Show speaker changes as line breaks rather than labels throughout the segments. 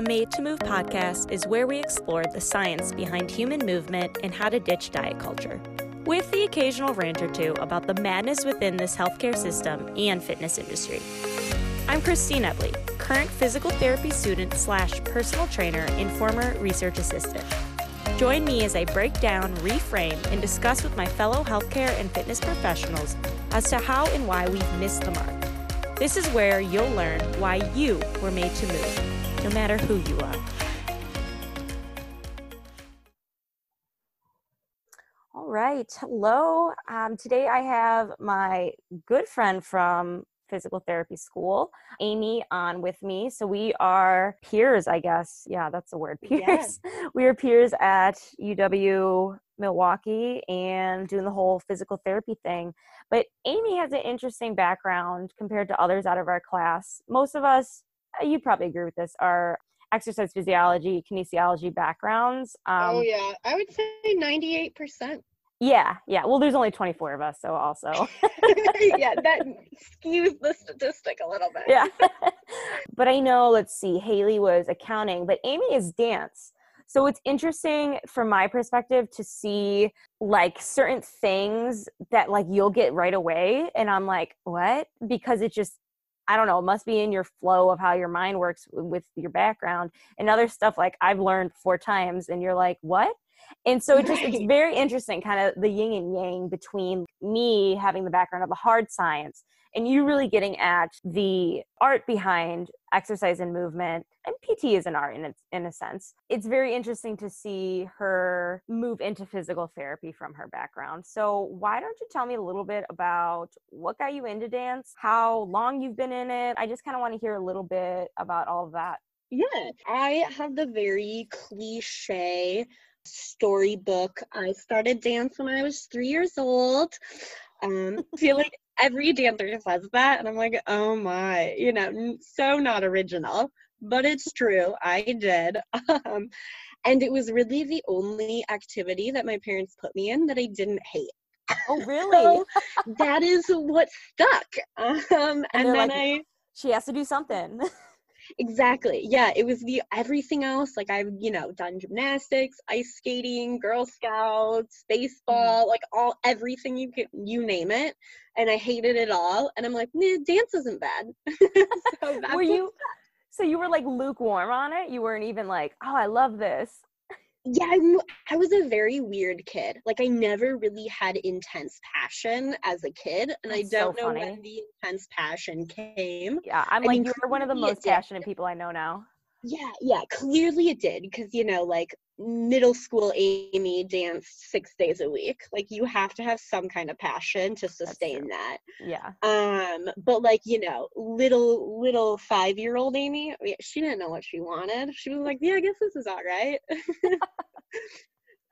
The Made to Move podcast is where we explore the science behind human movement and how to ditch diet culture, with the occasional rant or two about the madness within this healthcare system and fitness industry. I'm Christine Ebley, current physical therapy student slash personal trainer and former research assistant. Join me as I break down, reframe, and discuss with my fellow healthcare and fitness professionals as to how and why we've missed the mark. This is where you'll learn why you were made to move, no matter who you are. All right. Hello. Um, today I have my good friend from physical therapy school, Amy, on with me. So we are peers, I guess. Yeah, that's the word, peers. We are peers at UW Milwaukee and doing the whole physical therapy thing. But Amy has an interesting background compared to others out of our class. Most of us, you probably agree with this, are exercise physiology, kinesiology backgrounds.
Oh, um, oh, yeah. I would say 98%.
Yeah, yeah. Well, there's only 24 of us, so also.
yeah, that skews the statistic a little bit.
Yeah. but I know, let's see, Haley was accounting, but Amy is dance. So it's interesting from my perspective to see like certain things that like you'll get right away. And I'm like, what? Because it just, I don't know, it must be in your flow of how your mind works with your background and other stuff like I've learned four times and you're like, what? And so it just it's very interesting, kind of the yin and yang between me having the background of the hard science and you're really getting at the art behind exercise and movement and pt is an art in a, in a sense it's very interesting to see her move into physical therapy from her background so why don't you tell me a little bit about what got you into dance how long you've been in it i just kind of want to hear a little bit about all of that
yeah i have the very cliche storybook. I started dance when I was three years old. Um, feel like every dancer says that, and I'm like, oh my, you know, so not original, but it's true. I did. Um, and it was really the only activity that my parents put me in that I didn't hate.
Oh, really?
so that is what stuck. Um, and, and then like, I.
She has to do something.
Exactly. Yeah, it was the everything else. Like I've, you know, done gymnastics, ice skating, Girl Scouts, mm-hmm. baseball, mm-hmm. like all everything you could you name it. And I hated it all. And I'm like, nah, dance isn't bad.
so were you so you were like lukewarm on it? You weren't even like, oh, I love this
yeah I'm, i was a very weird kid like i never really had intense passion as a kid and That's i don't so know when the intense passion came.
Yeah i'm I like mean, you're one of the most passionate people i know now.
Yeah yeah clearly it did because you know like middle school amy danced six days a week. Like you have to have some kind of passion to sustain that.
Yeah.
Um but like you know little little five year old amy she didn't know what she wanted. She was like yeah i guess this is all right.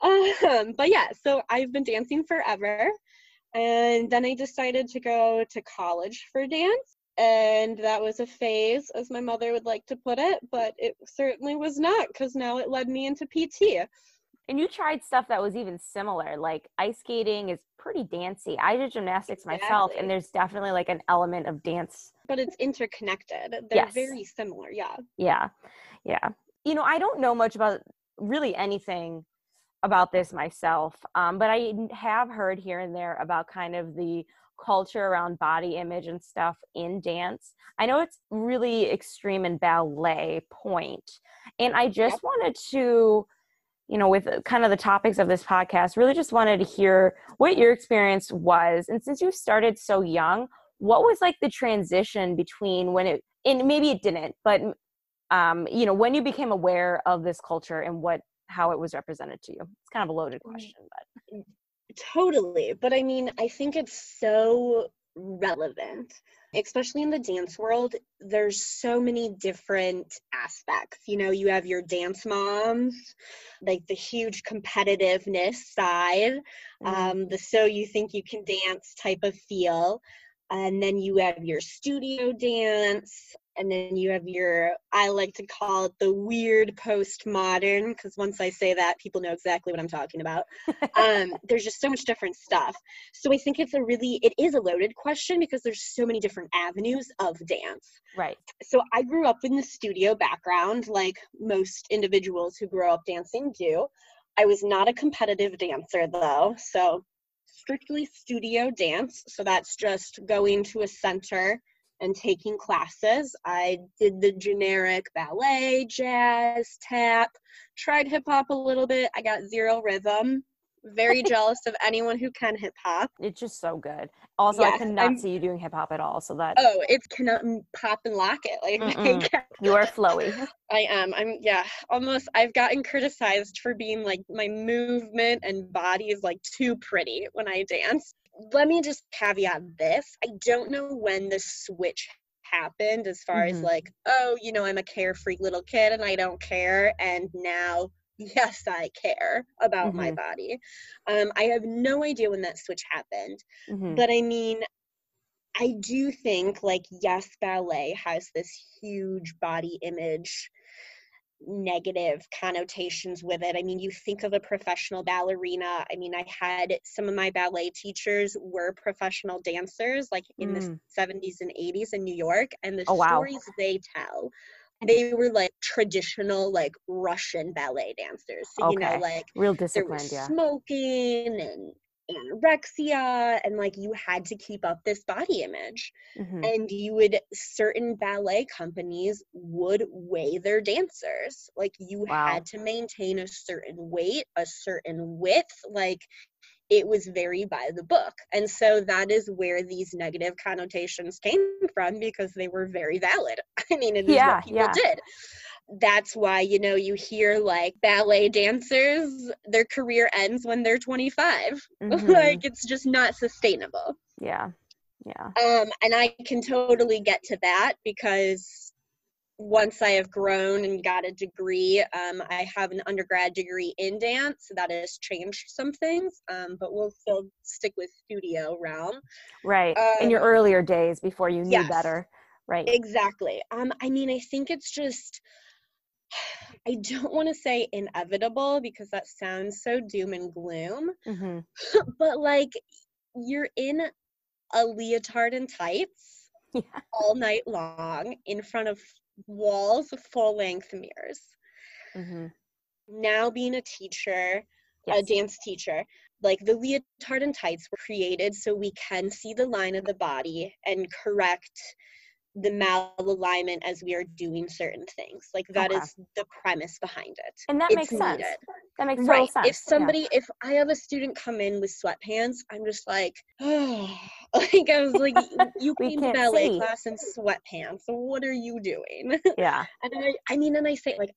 Um but yeah so i've been dancing forever and then i decided to go to college for dance and that was a phase as my mother would like to put it but it certainly was not because now it led me into pt
and you tried stuff that was even similar like ice skating is pretty dancey. I did gymnastics exactly. myself and there's definitely like an element of dance.
But it's interconnected. They're yes. very similar yeah.
Yeah yeah. You know i don't know much about really anything about this myself um, but i have heard here and there about kind of the culture around body image and stuff in dance. I know it's really extreme in ballet pointe. And I just wanted to, you know, with kind of the topics of this podcast, really just wanted to hear what your experience was. And since you started so young, what was like the transition between when it, and maybe it didn't, but, um, you know, when you became aware of this culture and what, how it was represented to you? It's kind of a loaded mm. question, but.
Totally. But I mean, I think it's so relevant, especially in the dance world. There's so many different aspects. You know, you have your dance moms, like the huge competitiveness side, mm-hmm. um, the so you think you can dance type of feel. And then you have your studio dance, and then you have your i like to call it the weird postmodern because once i say that people know exactly what i'm talking about. Um, there's just so much different stuff. So i think it's a really it is a loaded question because there's so many different avenues of dance.
Right.
So i grew up in the studio background like most individuals who grow up dancing do. I was not a competitive dancer though so strictly studio dance. So that's just going to a center and taking classes. I did the generic ballet, jazz, tap, tried hip hop a little bit. I got zero rhythm. Very jealous of anyone who can hip hop.
It's just so good. Also, yes, I cannot I'm, see you doing hip hop at all. So that
oh, it's cannot pop and lock it. Like
you are flowy.
I am. I'm yeah. Almost. I've gotten criticized for being like my movement and body is like too pretty when I dance let me just caveat this. I don't know when the switch happened as far mm-hmm. as like, oh, you know, I'm a carefree little kid and I don't care. And now, yes, I care about mm-hmm. my body. Um, I have no idea when that switch happened. Mm-hmm. But I mean, I do think like, yes, ballet has this huge body image negative connotations with it. I mean, you think of a professional ballerina. I mean, I had some of my ballet teachers were professional dancers, like in mm. the 70s and 80s in New York, and the oh, stories wow. they tell. They were like traditional, like Russian ballet dancers. So, okay. you know, like
real disciplined, yeah.
Smoking and anorexia and like you had to keep up this body image mm-hmm. and you would certain ballet companies would weigh their dancers like you wow. had to maintain a certain weight a certain width like it was very by the book and so that is where these negative connotations came from because they were very valid i mean it is yeah, what people yeah. did that's why you know you hear like ballet dancers their career ends when they're 25 mm-hmm. like it's just not sustainable.
Yeah. Yeah.
Um and i can totally get to that because once i have grown and got a degree um, i have an undergrad degree in dance so that has changed some things um, but we'll still stick with studio realm.
Right. Um, in your um, earlier days before you knew yes, better. Right.
Exactly. Um i mean i think it's just I don't want to say inevitable because that sounds so doom and gloom, mm-hmm. but like you're in a leotard and tights yeah. all night long in front of walls of full length mirrors. Mm-hmm. Now, being a teacher, yes. a dance teacher, like the leotard and tights were created so we can see the line of the body and correct the malalignment as we are doing certain things. Like that okay. is the premise behind it.
And that it's makes sense. Needed. That makes right. sense.
If somebody, yeah. if I have a student come in with sweatpants, I'm just like, oh, like I was like, you came to ballet see. class in sweatpants. What are you doing?
Yeah.
and I, I mean, and I say like,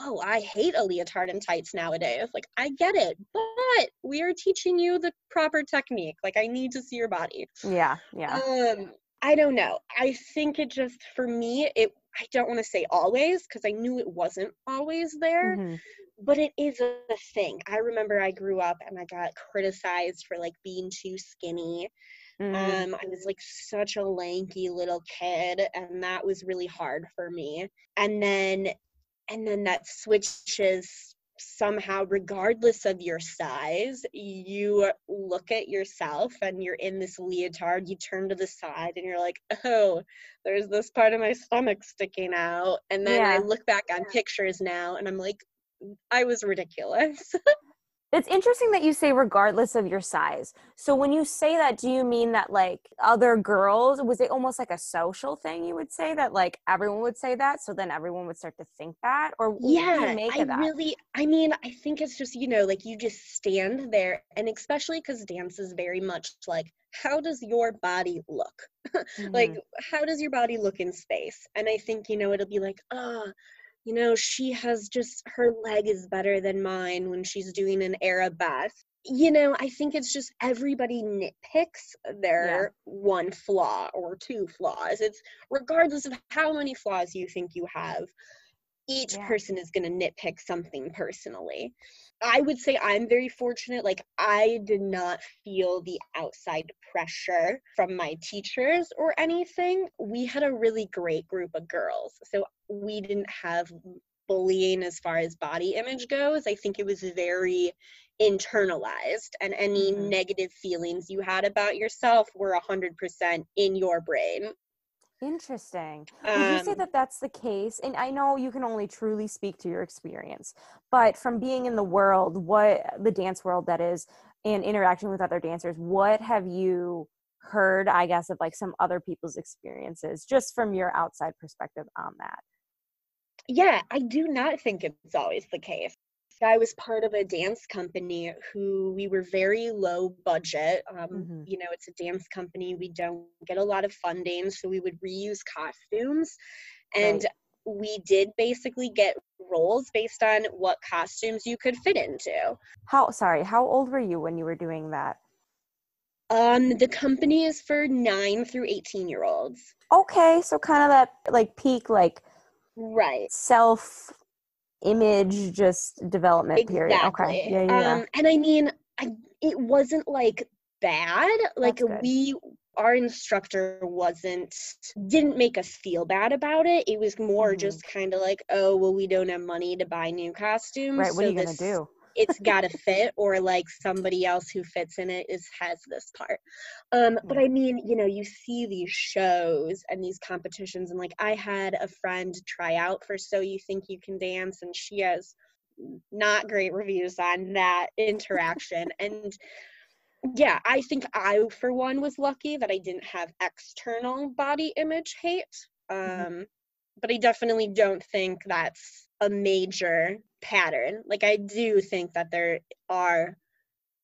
oh, I hate a leotard and tights nowadays. Like, I get it, but we are teaching you the proper technique. Like, I need to see your body.
Yeah, yeah.
Um, I don't know. I think it just for me it I don't want to say always because I knew it wasn't always there, mm-hmm. but it is a thing. I remember I grew up and I got criticized for like being too skinny. Mm-hmm. Um, I was like such a lanky little kid, and that was really hard for me. And then, and then that switches somehow, regardless of your size, you look at yourself and you're in this leotard, you turn to the side and you're like, oh, there's this part of my stomach sticking out. And then yeah. I look back on pictures now and I'm like, I was ridiculous.
It's interesting that you say regardless of your size. So when you say that, do you mean that like other girls, was it almost like a social thing you would say that like everyone would say that? So then everyone would start to think that? Or
yeah, I really, I mean, I think it's just, you know, like you just stand there and especially because dance is very much like, how does your body look? Mm-hmm. like, how does your body look in space? And I think, you know, it'll be like, oh, you know, she has just her leg is better than mine when she's doing an arabesque. You know, I think it's just everybody nitpicks their yeah. one flaw or two flaws. It's regardless of how many flaws you think you have, each
Yeah.
person is going to nitpick something personally. I would say I'm very fortunate. Like, I did not feel the outside pressure from my teachers or anything. We had a really great group of girls. So, we didn't have bullying as far as body image goes. I think it was very internalized, and any
Mhm.
negative feelings you had about yourself were 100% in your brain.
Interesting. Would you say
Um,
that that's the case? And I know you can only truly speak to your experience, but from being in the world, what the dance world that is, and interacting with other dancers, what have you heard, I guess, of like some other people's experiences, just from your outside perspective on that?
Yeah, I do not think it's always the case. I was part of a dance company who we were very low budget. Um,
Mhm.
You know, it's a dance company. We don't get a lot of funding, so we would reuse costumes. And
Right.
we did basically get roles based on what costumes you could fit into.
How, sorry, how old were you when you were doing that?
Um, the company is for nine through 18 year olds.
Okay, so kind of that like peak, like
Right.
self image just development period. Okay. Yeah, yeah.
Um, and I mean, I it wasn't like bad. Like we, our instructor wasn't didn't make us feel bad about it. It was more
Mhm.
just kind of like, oh well, we don't have money to buy new costumes.
right. What
so
are you gonna do?
It's got to fit, or like somebody else who fits in it is has this part. Um, but I mean, you know, you see these shows and these competitions, and like I had a friend try out for So You Think You Can Dance, and she has not great reviews on that interaction. and yeah, I think I, for one, was lucky that I didn't have external body image hate. Um,
Mhm.
But I definitely don't think that's a major pattern. Like, I do think that there are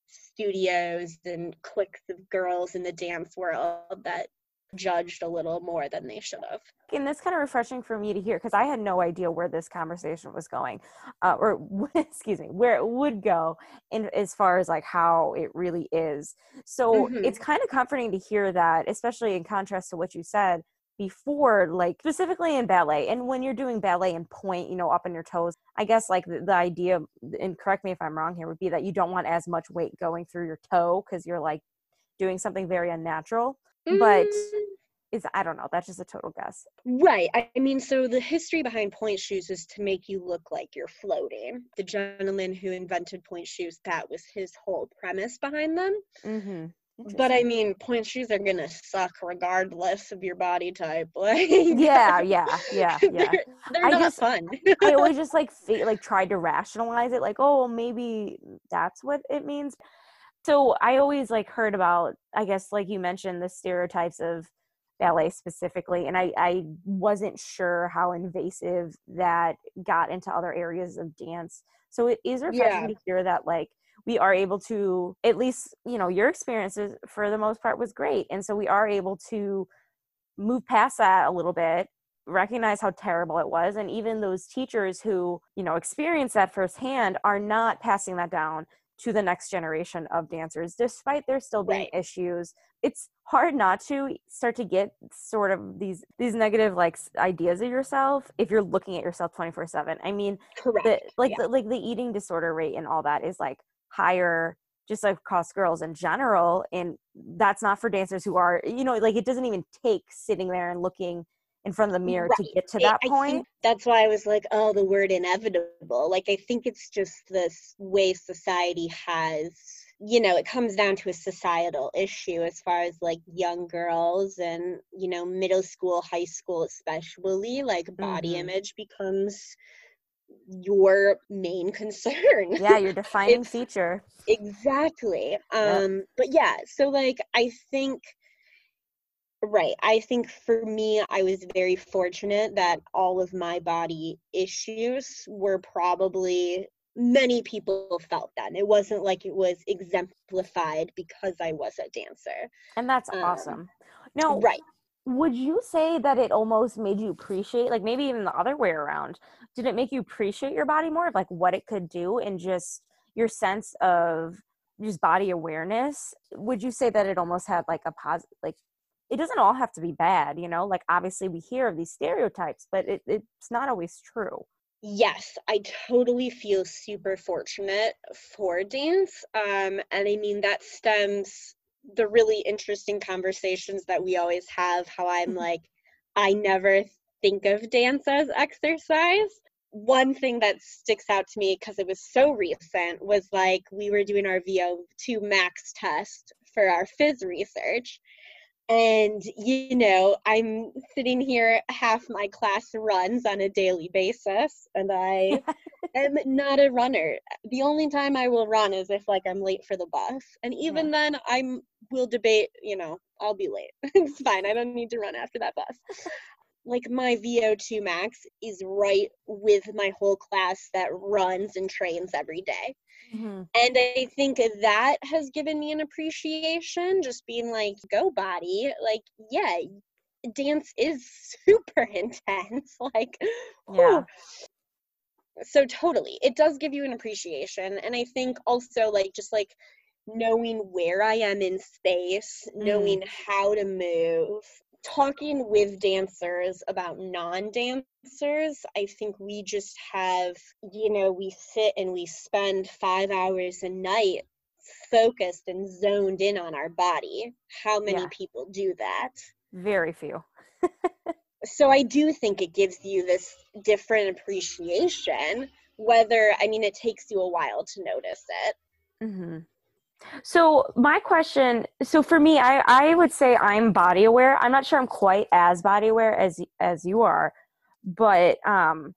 studios and cliques of girls in the dance world that judged a little more than they should have.
and that's kind of refreshing for me to hear because I had no idea where this conversation was going, uh, or excuse me, where it would go, in as far as like how it really is. So
Mhm.
it's kind of comforting to hear that, especially in contrast to what you said before, like specifically in ballet. And when you're doing ballet and pointe, you know, up on your toes, I guess like the, the idea, and correct me if I'm wrong here, would be that you don't want as much weight going through your toe because you're like doing something very unnatural. But
Mm,
is I don't know. That's just a total guess.
Right. I I mean, so the history behind pointe shoes is to make you look like you're floating. The gentleman who invented pointe shoes, that was his whole premise behind them.
Mm-hmm.
But I mean, pointe shoes are gonna suck regardless of your body type. Like,
yeah, yeah, yeah, yeah.
they're, they're
I
not
just-
fun.
I always just like like tried to rationalize it, like, oh, well, maybe that's what it means. So I always like heard about, I guess, like you mentioned, the stereotypes of ballet specifically, and I I wasn't sure how invasive that got into other areas of dance. So it is refreshing
Yeah.
to hear that like we are able to at least you know your experiences for the most part was great, and so we are able to move past that a little bit recognize how terrible it was and even those teachers who you know experience that firsthand are not passing that down to the next generation of dancers despite there still being
Right.
issues it's hard not to start to get sort of these these negative like ideas of yourself if you're looking at yourself 24 7 i mean
Correct.
the like
yeah.
the like the eating disorder rate and all that is like higher just like across girls in general and that's not for dancers who are you know like it doesn't even take sitting there and looking in front of the mirror to get to that
I
point
think that's why I was like, oh, the word inevitable. Like, I think it's just this way society has, you know, it comes down to a societal issue as far as like young girls and, you know, middle school, high school, especially, like body
Mhm.
image becomes your main concern.
yeah your defining feature.
Exactly um but yeah so like i think right i think for me i was very fortunate that all of my body issues were probably many people felt that it wasn't like it was exemplified because i was a dancer
and that's
Um,
awesome. No
right
would you say that it almost made you appreciate like maybe even the other way around did it make you appreciate your body more of like what it could do and just your sense of just body awareness would you say that it almost had like a positive like it doesn't all have to be bad you know like obviously we hear of these stereotypes but it, it's not always true
yes, I totally feel super fortunate for dance. Um, and I mean, that stems the really interesting conversations that we always have. How I'm
Mm-hmm.
like, I never think of dance as exercise. One thing that sticks out to me because it was so recent was like we were doing our VO2 max test for our phys research. And, you know, I'm sitting here, half my class runs on a daily basis, and I am not a runner. The only time I will run is if, like, I'm late for the bus. And even then, I'm will debate, you know, I'll be late. it's fine. I don't need to run after that bus. Like, my VO2 max is right with my whole class that runs and trains every day.
Mhm.
And I think that has given me an appreciation, just being like, go body. Like, yeah, dance is super intense. Like,
Yeah.
whew. so totally. It does give you an appreciation. And I think also, like, just like knowing where I am in space, knowing how to move, talking with dancers about non dancers, I think we just have, you know, we sit and we spend five hours a night focused and zoned in on our body. How many
Yeah.
people do that?
Very few.
So I do think it gives you this different appreciation, whether, I mean, it takes you a while to notice it.
hmm So my question, so for me, I I would say I'm body aware. I'm not sure I'm quite as body aware as as you are, but um,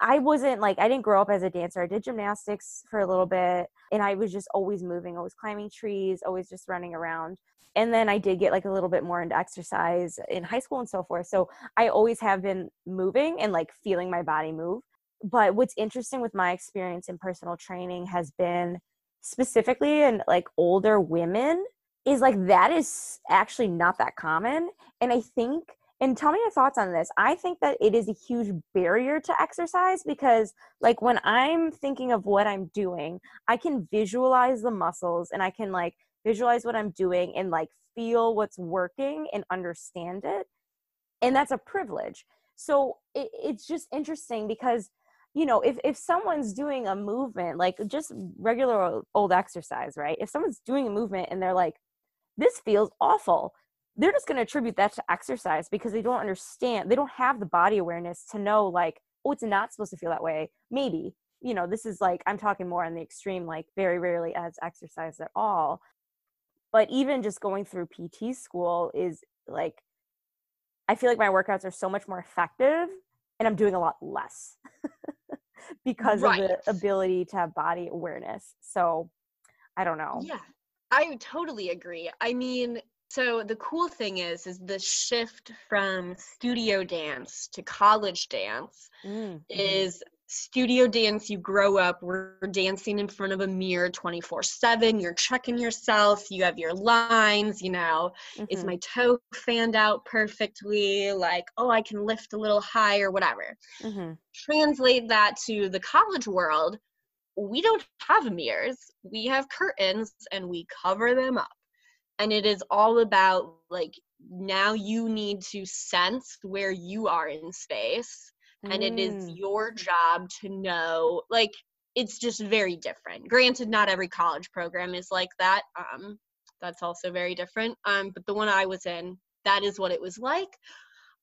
I wasn't like I didn't grow up as a dancer. I did gymnastics for a little bit, and I was just always moving, always climbing trees, always just running around. And then I did get like a little bit more into exercise in high school and so forth. So I always have been moving and like feeling my body move. But what's interesting with my experience in personal training has been specifically in like older women is like that is actually not that common and i think and tell me your thoughts on this i think that it is a huge barrier to exercise because like when i'm thinking of what i'm doing i can visualize the muscles and i can like visualize what i'm doing and like feel what's working and understand it and that's a privilege. So it, it's just interesting because you know if, if someone's doing a movement like just regular old, exercise right? If someone's doing a movement and they're like this feels awful they're just going to attribute that to exercise because they don't understand they don't have the body awareness to know like oh it's not supposed to feel that way. Maybe you know this is like i'm talking more on the extreme like very rarely as exercise at all. But even just going through pt school is like i feel like my workouts are so much more effective and i'm doing a lot less because
Right.
of the ability to have body awareness so i don't know
Yeah, I totally agree. I mean, so the cool thing is, is the shift from studio dance to college dance
Mm, mhm.
is studio dance you grow up we're dancing in front of a mirror 24 7 you're checking yourself you have your lines you know is
Mhm.
my toe fanned out perfectly like oh i can lift a little higher whatever
Mhm.
translate that to the college world we don't have mirrors we have curtains and we cover them up and it is all about like now you need to sense where you are in space and it is
Mm.
your job to know like it's just very different. Granted not every college program is like that um that's also very different um but the one i was in that is what it was like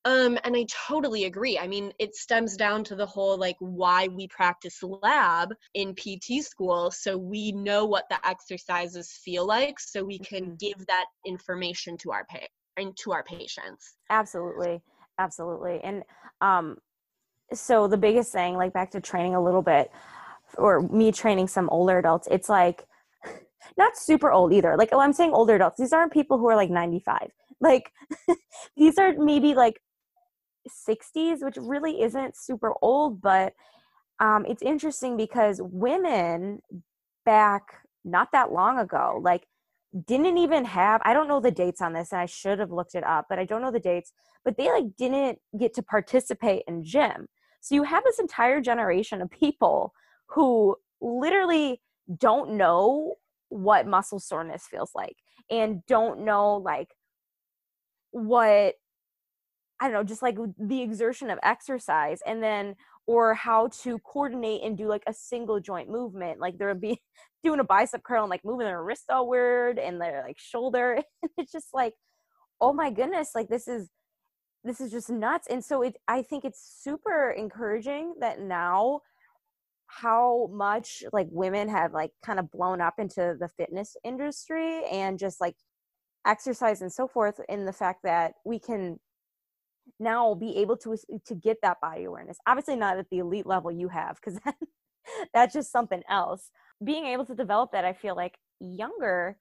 um and i totally agree. I mean it stems down to the whole like why we practice lab in pt school so we know what the exercises feel like so we can
Mhm.
give that information to our pa- and to our patients.
Absolutely. Absolutely. And um so the biggest thing like back to training a little bit or me training some older adults it's like not super old either. Like oh i'm saying older adults. These aren't people who are like 95 like these are maybe like 60s which really isn't super old but um it's interesting because women back not that long ago like didn't even have i don't know the dates on this and i should have looked it up but i don't know the dates but they like didn't get to participate in gym so you have this entire generation of people who literally don't know what muscle soreness feels like and don't know like what i don't know just like the exertion of exercise and then or how to coordinate and do like a single joint movement. Like there would be doing a bicep curl and like moving their wrist all weird and their like shoulder. it's just like, oh my goodness, like this is this is just nuts. And so it I think it's super encouraging that now how much like women have like kind of blown up into the fitness industry and just like exercise and so forth in the fact that we can now be able to to get that body awareness obviously not at the elite level you have because that's just something else being able to develop that i feel like younger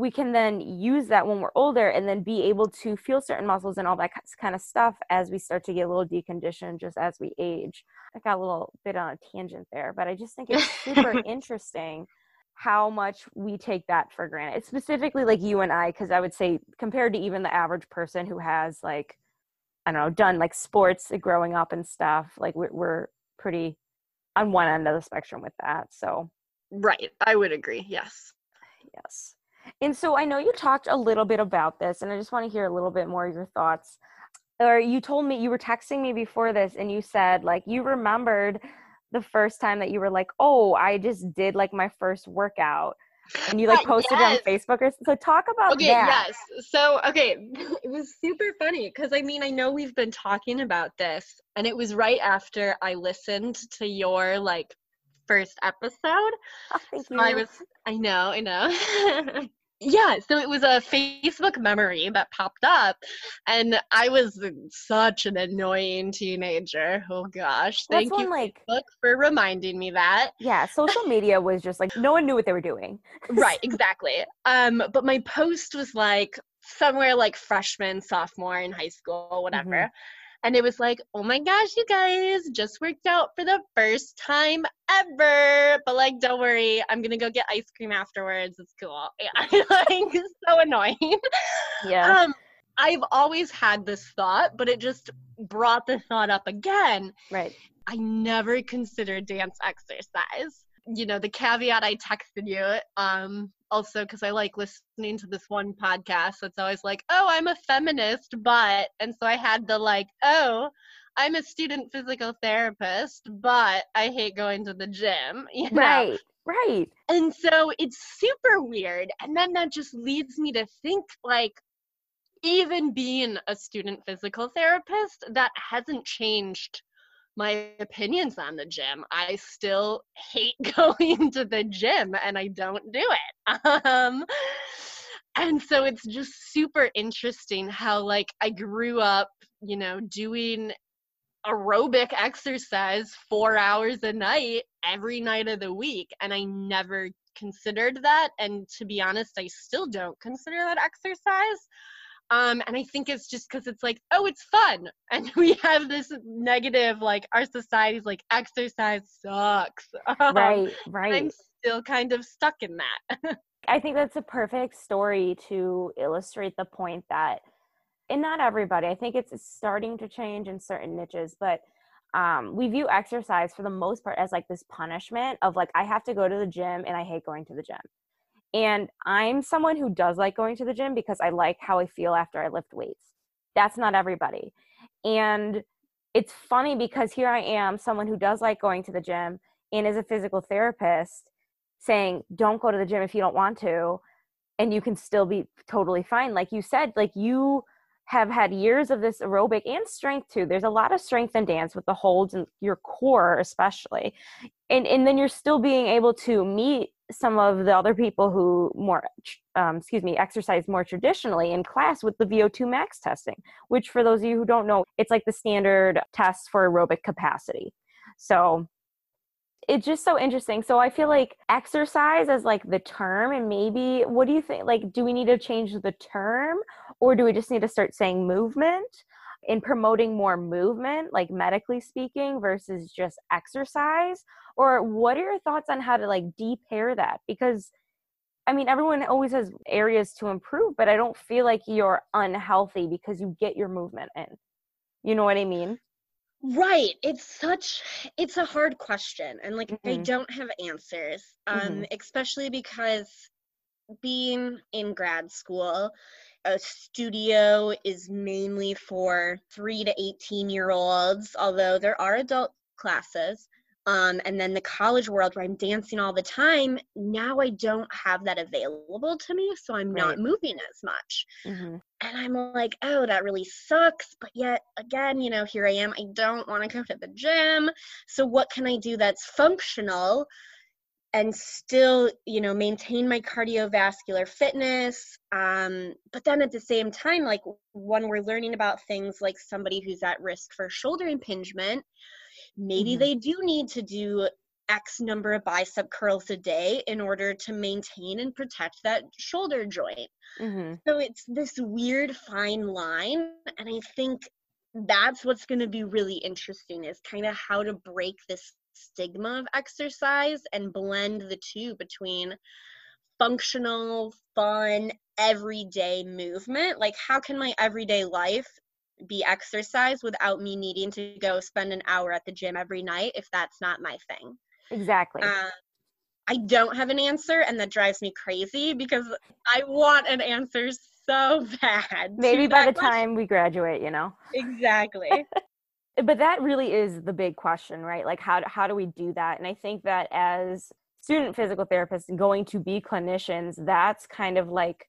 we can then use that when we're older and then be able to feel certain muscles and all that kind of stuff as we start to get a little deconditioned just as we age i got a little bit on a tangent there but i just think it's super interesting how much we take that for granted it's specifically like you and i because i would say compared to even the average person who has like I don't know, done like sports growing up and stuff. Like we're, we're pretty on one end of the spectrum with that. So,
right. I would agree. Yes.
Yes. And so I know you talked a little bit about this, and I just want to hear a little bit more of your thoughts. Or you told me you were texting me before this, and you said like you remembered the first time that you were like, "Oh, I just did like my first workout." and you like posted yes. it on Facebook or so talk about
okay,
that.
yes. So okay, it was super funny because I mean I know we've been talking about this and it was right after I listened to your like first episode.
Oh,
so. I was I know, I know. yeah so it was a facebook memory that popped up and i was such an annoying teenager. Oh gosh. Thank That's you like Facebook for reminding me that.
Yeah social media was just like no one knew what they were doing.
Right exactly. Um but my post was like somewhere like freshman sophomore in high school whatever. mm-hmm and it was like, oh my gosh, you guys just worked out for the first time ever. But like, don't worry, I'm gonna go get ice cream afterwards. It's cool. Yeah, like so annoying.
Yeah. Um,
I've always had this thought, but it just brought the thought up again.
Right.
I never considered dance exercise. You know, the caveat I texted you, um, also because I like listening to this one podcast that's always like, oh, I'm a feminist, but, and so I had the like, oh, I'm a student physical therapist, but I hate going to the gym. You know?
Right, right.
And so it's super weird. And then that just leads me to think like, even being a student physical therapist, that hasn't changed my opinions on the gym. I still hate going to the gym and I don't do it. Um, and so it's just super interesting how, like, I grew up, you know, doing aerobic exercise four hours a night every night of the week. And I never considered that. And to be honest, I still don't consider that exercise. Um, and I think it's just because it's like, oh, it's fun. And we have this negative, like, our society's like, exercise sucks.
Um, right, right.
I'm still kind of stuck in that.
I think that's a perfect story to illustrate the point that, and not everybody, I think it's starting to change in certain niches, but um, we view exercise for the most part as like this punishment of like, I have to go to the gym and I hate going to the gym. And I'm someone who does like going to the gym because I like how I feel after I lift weights. That's not everybody. And it's funny because here I am, someone who does like going to the gym and is a physical therapist saying, don't go to the gym if you don't want to. And you can still be totally fine. Like you said, like you have had years of this aerobic and strength too. There's a lot of strength in dance with the holds and your core, especially. And, and then you're still being able to meet some of the other people who more um, excuse me exercise more traditionally in class with the vo2 max testing which for those of you who don't know it's like the standard test for aerobic capacity. So it's just so interesting. So i feel like exercise as like the term and maybe what do you think like do we need to change the term or do we just need to start saying movement in promoting more movement, like medically speaking, versus just exercise? Or what are your thoughts on how to like de-pair that? Because I mean, everyone always has areas to improve, but I don't feel like you're unhealthy because you get your movement in. You know what I mean?
Right. It's such it's a hard question and like mm-hmm. I don't have answers. Um mm-hmm. especially because being in grad school a studio is mainly for 3 to 18 year olds although there are adult classes um, and then the college world where I'm dancing all the time, now I don't have that available to me. So I'm right. not moving as much. Mm-hmm. And I'm like, oh, that really sucks. But yet again, you know, here I am. I don't want to go to the gym. So what can I do that's functional? And still you know maintain my cardiovascular fitness um, but then at the same time like when we're learning about things like somebody who's at risk for shoulder impingement maybe mm-hmm. they do need to do X number of bicep curls a day in order to maintain and protect that shoulder joint. Mm-hmm. So it's this weird fine line. And I think that's what's going to be really interesting is kind of how to break this stigma of exercise and blend the two between functional, fun, everyday movement. Like, how can my everyday life be exercise without me needing to go spend an hour at the gym every night if that's not my thing.
Exactly.
Um, I don't have an answer, and that drives me crazy because I want an answer so bad.
Maybe by the question. time we graduate, you know?
Exactly.
Eh, but that really is the big question, right? Like, how, how do we do that? And I think that as student physical therapists going to be clinicians, that's kind of like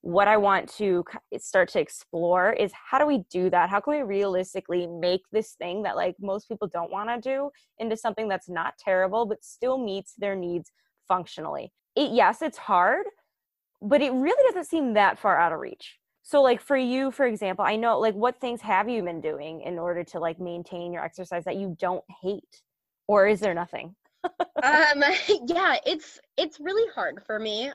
what I want to eh, start to explore is how do we do that? How can we realistically make this thing that like most people don't want to do into something that's not terrible but still meets their needs functionally? It yes, it's hard, but it really doesn't seem that far out of reach. So like for you for example, I know like what things have you been doing in order to like maintain your exercise that you don't hate? Or is there nothing?
um yeah, it's it's really hard for me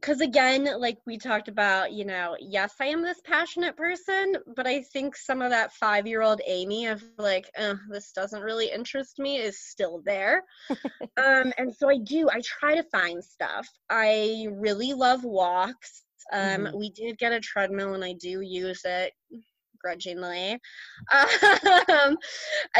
because again like we talked about you know yes i am this passionate person but i think some of that five year old amy of like this doesn't really interest me is still there um and so i do i try to find stuff i really love walks um mm-hmm. we did get a treadmill and i do use it grudgingly. Um,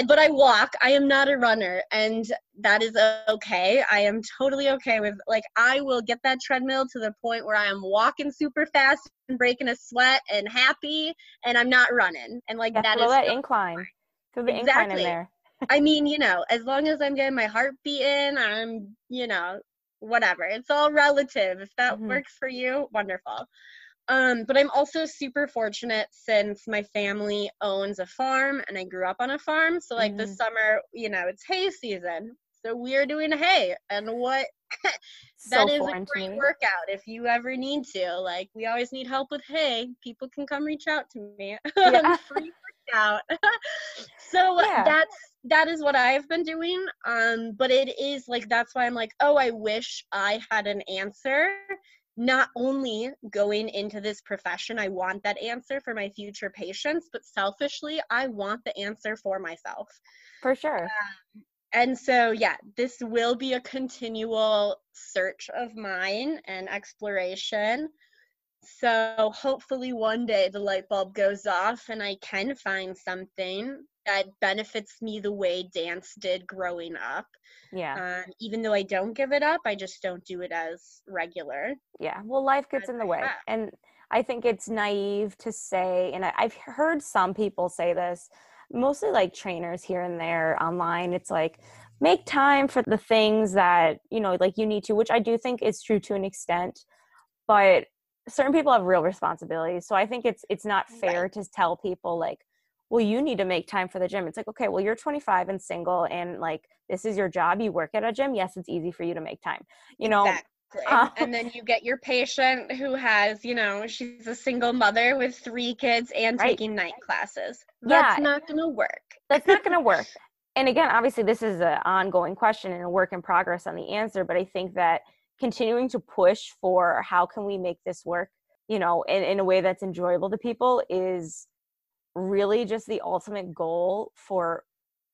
but I walk. I am not a runner, and that is okay. I am totally okay with like I will get that treadmill to the point where I am walking super fast and breaking a sweat and happy, and I'm not running. And like
that is that incline. So the exactly. incline in there.
I mean, you know, as long as I'm getting my heart beating, I'm, you know, whatever. It's all relative. If that mm-hmm. works for you, wonderful. Um, but I'm also super fortunate since my family owns a farm and I grew up on a farm. So like mm. this summer, you know, it's hay season. So we are doing hay and what that so is a great workout if you ever need to. Like we always need help with hay. People can come reach out to me. Yeah. Free workout. so yeah. that's that is what I've been doing. Um, but it is like that's why I'm like, oh, I wish I had an answer not only going into this profession, I want that answer for my future patients, but selfishly, I want the answer for myself.
For sure.
Um, and so, yeah, this will be a continual search of mine and exploration. So, hopefully, one day the light bulb goes off and I can find something that benefits me the way dance did growing up.
Yeah.
Um, even though I don't give it up, I just don't do it as regular.
Yeah. Well, life gets in the way. And I think it's naive to say, and I've heard some people say this, mostly like trainers here and there online. It's like, make time for the things that, you know, like you need to, which I do think is true to an extent. But certain people have real responsibilities. So I think it's it's not fair right. to tell people like, well you need to make time for the gym it's like okay well you're 25 and single and like this is your job you work at a gym yes it's easy for you to make time you know
exactly. Um, and then you get your patient who has you know she's a single mother with three kids and right. taking night classes that's yeah. not gonna work
that's not gonna work and again obviously this is an ongoing question and a work in progress on the answer but i think that continuing to push for how can we make this work you know in, in a way that's enjoyable to people is really just the ultimate goal for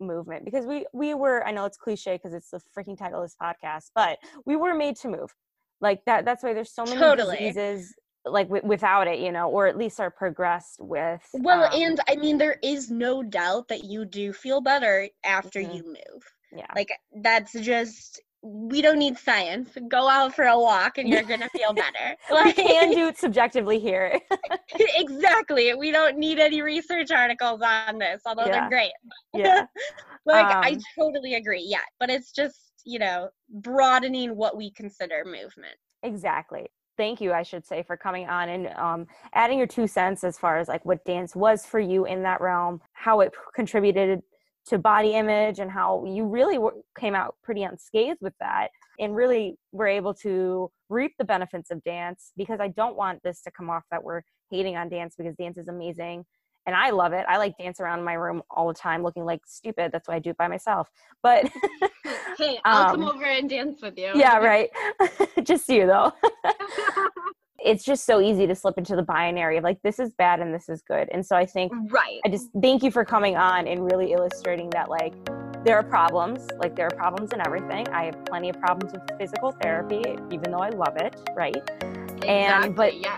movement because we we were i know it's cliche because it's the freaking title of this podcast but we were made to move like that that's why there's so many totally. diseases like w- without it you know or at least are progressed with
well um, and i mean there is no doubt that you do feel better after mm-hmm. you move
yeah
like that's just we don't need science. Go out for a walk and you're gonna feel better.
Like, we can do it subjectively here.
exactly. We don't need any research articles on this, although yeah. they're great.
yeah.
like um, I totally agree. Yeah, but it's just, you know, broadening what we consider movement.
Exactly. Thank you, I should say, for coming on and um, adding your two cents as far as like what dance was for you in that realm, how it contributed to body image and how you really came out pretty unscathed with that and really were able to reap the benefits of dance because I don't want this to come off that we're hating on dance because dance is amazing and I love it. I like dance around my room all the time looking like stupid. That's why I do it by myself. But
hey, I'll um, come over and dance with you.
Yeah, right. Just you though it's just so easy to slip into the binary of like this is bad and this is good. And so i think
right.
I just thank you for coming on and really illustrating that like there are problems like there are problems in everything. I have plenty of problems with physical therapy even though i love it right?
Exactly, and but yeah.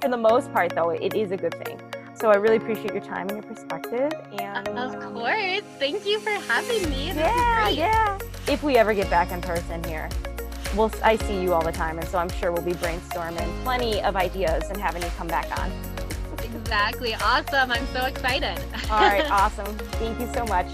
for the most part though it is a good thing. So i really appreciate your time and your perspective and
of course. Thank you for having me.
Yeah yeah. If we ever get back in person here we'll, I see you all the time, and so I'm sure we'll be brainstorming plenty of ideas and having you come back on.
Exactly. Awesome. I'm so excited.
all right. Awesome. Thank you so much.